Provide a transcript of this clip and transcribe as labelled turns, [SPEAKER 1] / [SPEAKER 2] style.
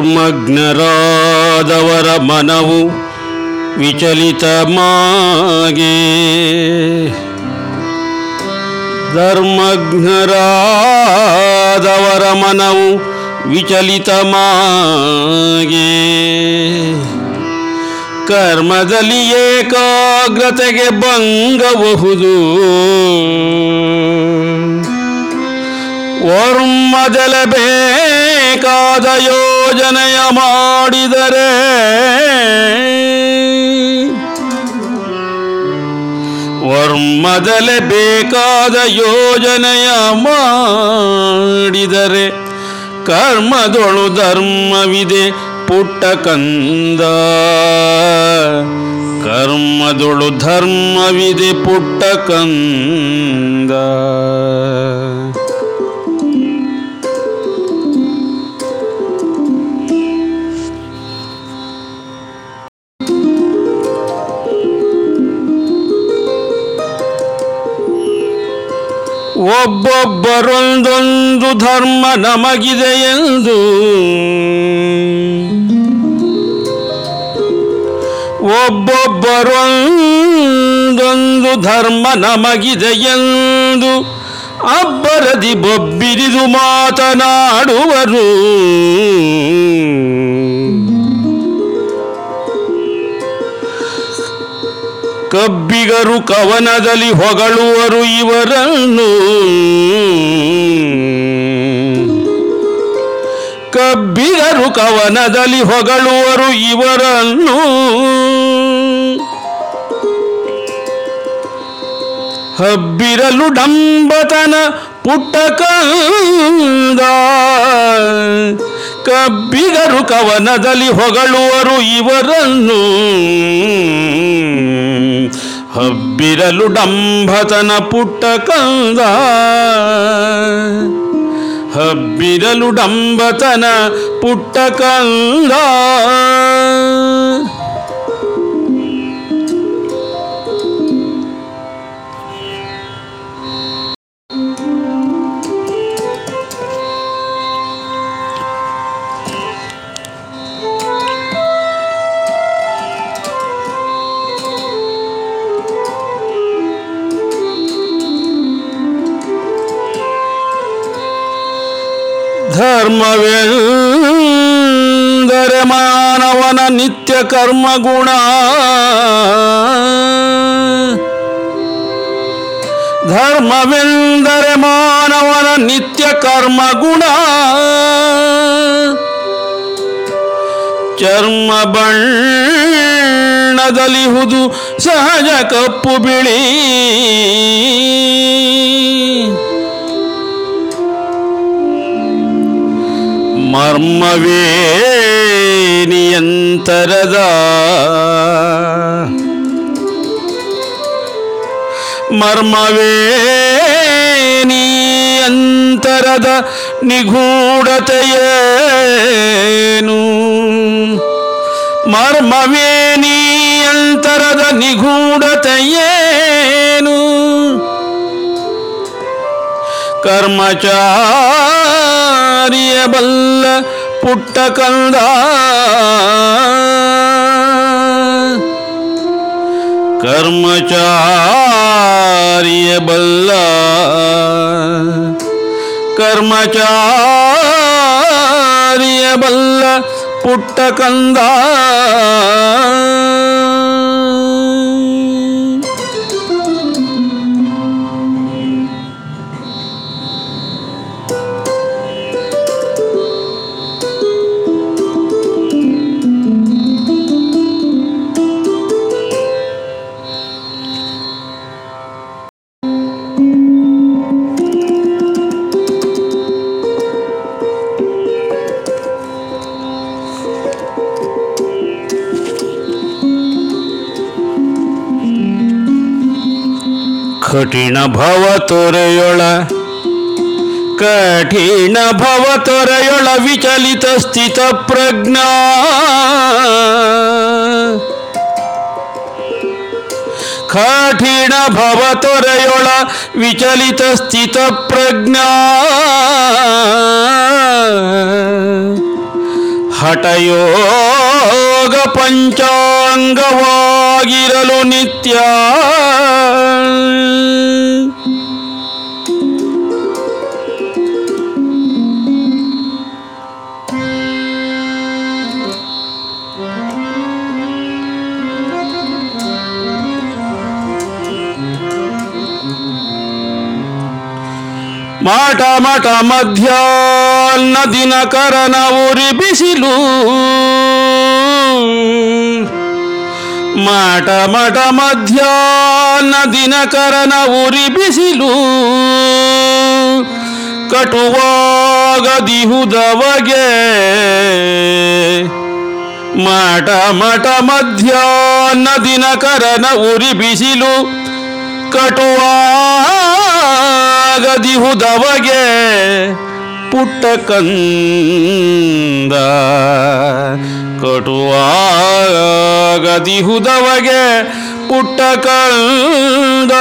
[SPEAKER 1] ಧರ್ಮಜ್ಞರಾದವರ ಮನವು ವಿಚಲಿತ ಮಾಗೆ ಧರ್ಮಜ್ಞರಾದವರ ಮನವು ವಿಚಲಿತ ಮಾಗೆ ಕರ್ಮದಲ್ಲಿ ಏಕಾಗ್ರತೆಗೆ ವರ್ಮದಲೆ ಬೇಕಾದ ಯೋಜನೆಯ ಮಾಡಿದರೆ. ವರ್ಮದಲೆ ಬೇಕಾದ ಯೋಜನೆಯ ಮಾಡಿದರೆ. ಕರ್ಮದೊಳು ಧರ್ಮವಿದೆ ಪುಟ್ಟ ಕಂದ. ಕರ್ಮದೊಳು ಧರ್ಮವಿದೆ ಪುಟ್ಟ ಕಂದ. ಒಬ್ಬೊಬ್ಬರೊಂದೊಂದು ಧರ್ಮ ನಮಗಿದೆ ಎಂದು. ಒಬ್ಬೊಬ್ಬರೊಂದೊಂದು ಧರ್ಮ ನಮಗಿದೆ ಎಂದು ಅಬ್ಬರದಿ ಬೊಬ್ಬಿರಿದು ಮಾತನಾಡುವರು. ಕಬ್ಬಿಗರು ಕವನದಲ್ಲಿ ಹೊಗಳುವರು ಇವರನ್ನು. ಕಬ್ಬಿಗರು ಕವನದಲ್ಲಿ ಹೊಗಳುವರು ಇವರನ್ನು. ಹಬ್ಬಿರಲು ಡಂಬತನ ಪುಟ್ಟ ಕಂದ ಕಬ್ಬಿಗರು ಕವನದಲ್ಲಿ ಹೊಗಳುವರು ಇವರನ್ನು. ಹಬ್ಬಿರಲು ಡಂಬತನ ಪುಟ್ಟ ಕಂದ ಧರ್ಮವೆಂದರೆ ಮಾನವನ ನಿತ್ಯ ಕರ್ಮ ಗುಣ ಧರ್ಮವೆಂದರೆ ಮಾನವನ ನಿತ್ಯ ಕರ್ಮ ಗುಣ ಚರ್ಮ ಬಣ್ಣದಲಿಹುದು ಸಹಜ ಕಪ್ಪು ಬಿಳಿ. ಮರ್ಮವೇನಿಯಂತರದ ಮರ್ಮವೇನಿಯಂತರದ ಮರ್ಮವೇ ನಿಯಂತರದ ನಿಗೂಢತೆಯೇನು? ಮರ್ಮವೇ ನಿಯಂತರದ ನಿಗೂಢತೆಯೇನು? ಕಂದ அறியவல்ல புட்டகந்தா. கர்மச்சாரியபல்ல கர்மச்சாரியபல்ல புட்டகந்தா. ಕಠಿಣ ಭವ ತೊರೆಯೊಳ, ಕಠಿಣ ಭವ ತೊರೆಯೊಳ ವಿಚಲಿತ ಸ್ಥಿತ ಪ್ರಜ್ಞಾ. ಕಠಿಣ ಭವ ತೊರೆಯೊಳ ವಿಚಲಿತ ಸ್ಥಿತ ಪ್ರಜ್ಞಾ. ಹಠಯೋಗ ಪಂಚಾಂಗವಾಗಿರಲು ನಿತ್ಯ ಮಾಟ ಮಠ ಮಧ್ಯಾಹ್ನ ದಿನಕರನ ಉರಿ ಬಿಸಿಲು. ಮಾಟ ಮಠ ಮಧ್ಯಾಹ್ನ ದಿನಕರನ ಉರಿ ಬಿಸಿಲು ಕಟುವಾಗದಿಹುದವಗೆ ಮಠ ಮಠ ಮಧ್ಯಾಹ್ನ ದಿನಕರನ ಉರಿ ಬಿಸಿಲು ಕಟುವಾಗದಿಹುದವಗೆ ಪುಟ್ಟ ಕಂದ. ಕಟುವಾಗದಿಹುದವಗೆ ಪುಟ್ಟ ಕಂದ